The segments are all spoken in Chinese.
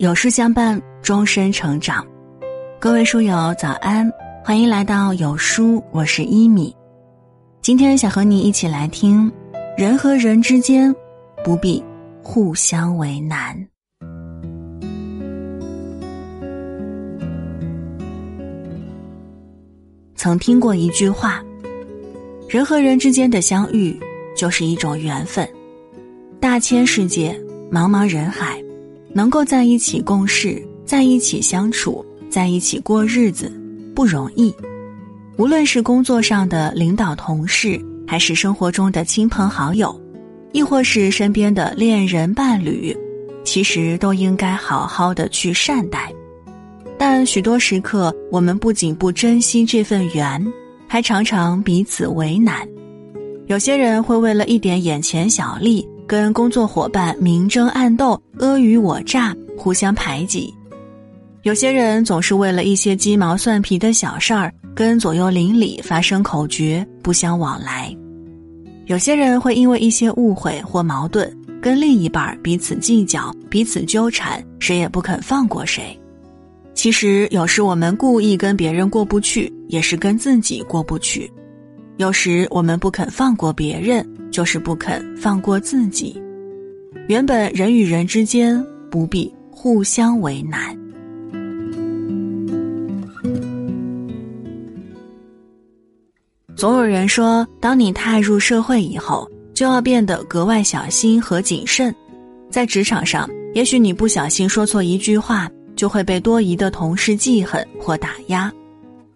有书相伴，终身成长。各位书友早安，欢迎来到有书，我是一米。今天想和你一起来听：人和人之间不必互相为难。曾听过一句话：人和人之间的相遇就是一种缘分。大千世界，茫茫人海。能够在一起共事，在一起相处，在一起过日子，不容易。无论是工作上的领导同事，还是生活中的亲朋好友，亦或是身边的恋人伴侣，其实都应该好好的去善待。但许多时刻，我们不仅不珍惜这份缘，还常常彼此为难。有些人会为了一点眼前小利。跟工作伙伴明争暗斗、阿谀我诈、互相排挤；有些人总是为了一些鸡毛蒜皮的小事儿，跟左右邻里发生口角、不相往来；有些人会因为一些误会或矛盾，跟另一半彼此计较、彼此纠缠，谁也不肯放过谁。其实，有时我们故意跟别人过不去，也是跟自己过不去；有时我们不肯放过别人。就是不肯放过自己。原本人与人之间不必互相为难。总有人说，当你踏入社会以后，就要变得格外小心和谨慎。在职场上，也许你不小心说错一句话，就会被多疑的同事记恨或打压；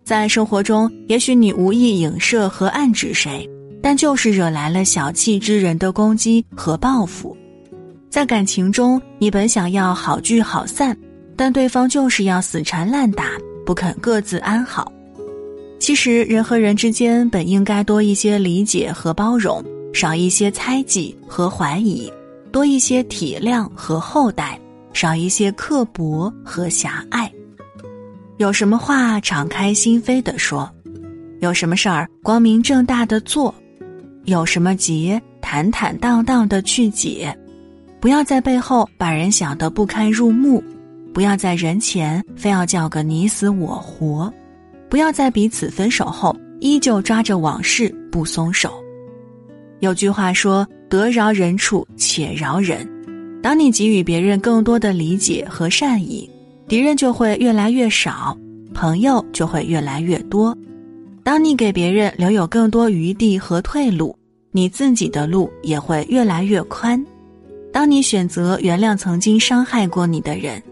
在生活中，也许你无意影射和暗指谁。但就是惹来了小气之人的攻击和报复，在感情中，你本想要好聚好散，但对方就是要死缠烂打，不肯各自安好。其实，人和人之间本应该多一些理解和包容，少一些猜忌和怀疑，多一些体谅和厚待，少一些刻薄和狭隘。有什么话敞开心扉的说，有什么事儿光明正大的做。有什么结，坦坦荡荡的去解，不要在背后把人想得不堪入目，不要在人前非要叫个你死我活，不要在彼此分手后依旧抓着往事不松手。有句话说：“得饶人处且饶人。”当你给予别人更多的理解和善意，敌人就会越来越少，朋友就会越来越多。当你给别人留有更多余地和退路，你自己的路也会越来越宽。当你选择原谅曾经伤害过你的人，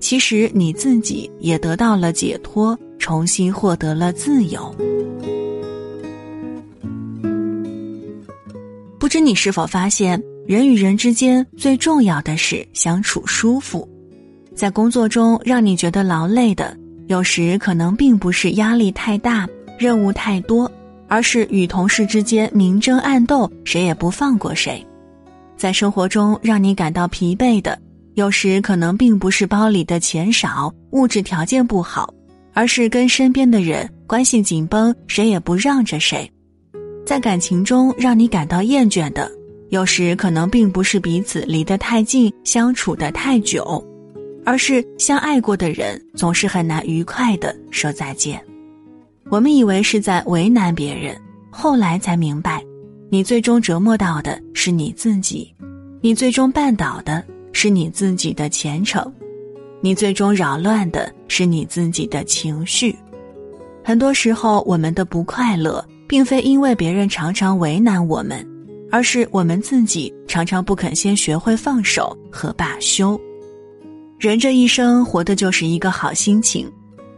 其实你自己也得到了解脱，重新获得了自由。不知你是否发现，人与人之间最重要的是相处舒服。在工作中让你觉得劳累的，有时可能并不是压力太大。任务太多，而是与同事之间明争暗斗，谁也不放过谁。在生活中让你感到疲惫的，有时可能并不是包里的钱少、物质条件不好，而是跟身边的人关系紧绷，谁也不让着谁。在感情中让你感到厌倦的，有时可能并不是彼此离得太近、相处的太久，而是相爱过的人总是很难愉快的说再见。我们以为是在为难别人，后来才明白，你最终折磨到的是你自己，你最终绊倒的是你自己的前程，你最终扰乱的是你自己的情绪。很多时候，我们的不快乐，并非因为别人常常为难我们，而是我们自己常常不肯先学会放手和罢休。人这一生，活的就是一个好心情。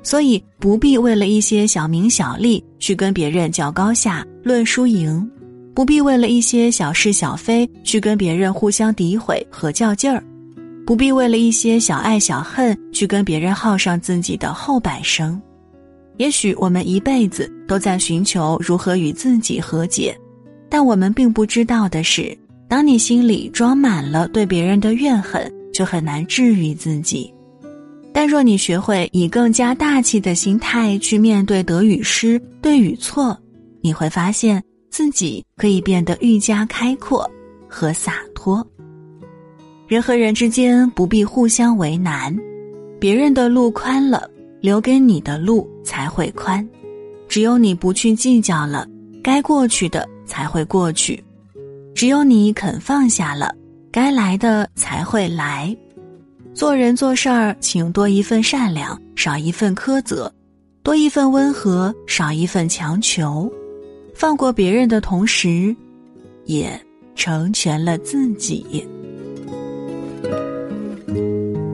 所以不必为了一些小名小利去跟别人较高下、论输赢，不必为了一些小事小非去跟别人互相诋毁和较劲儿，不必为了一些小爱小恨去跟别人耗上自己的后半生。也许我们一辈子都在寻求如何与自己和解，但我们并不知道的是，当你心里装满了对别人的怨恨，就很难治愈自己。但若你学会以更加大气的心态去面对得与失、对与错，你会发现自己可以变得愈加开阔和洒脱。人和人之间不必互相为难，别人的路宽了，留给你的路才会宽。只有你不去计较了，该过去的才会过去；只有你肯放下了，该来的才会来。做人做事儿，请多一份善良，少一份苛责；多一份温和，少一份强求。放过别人的同时，也成全了自己。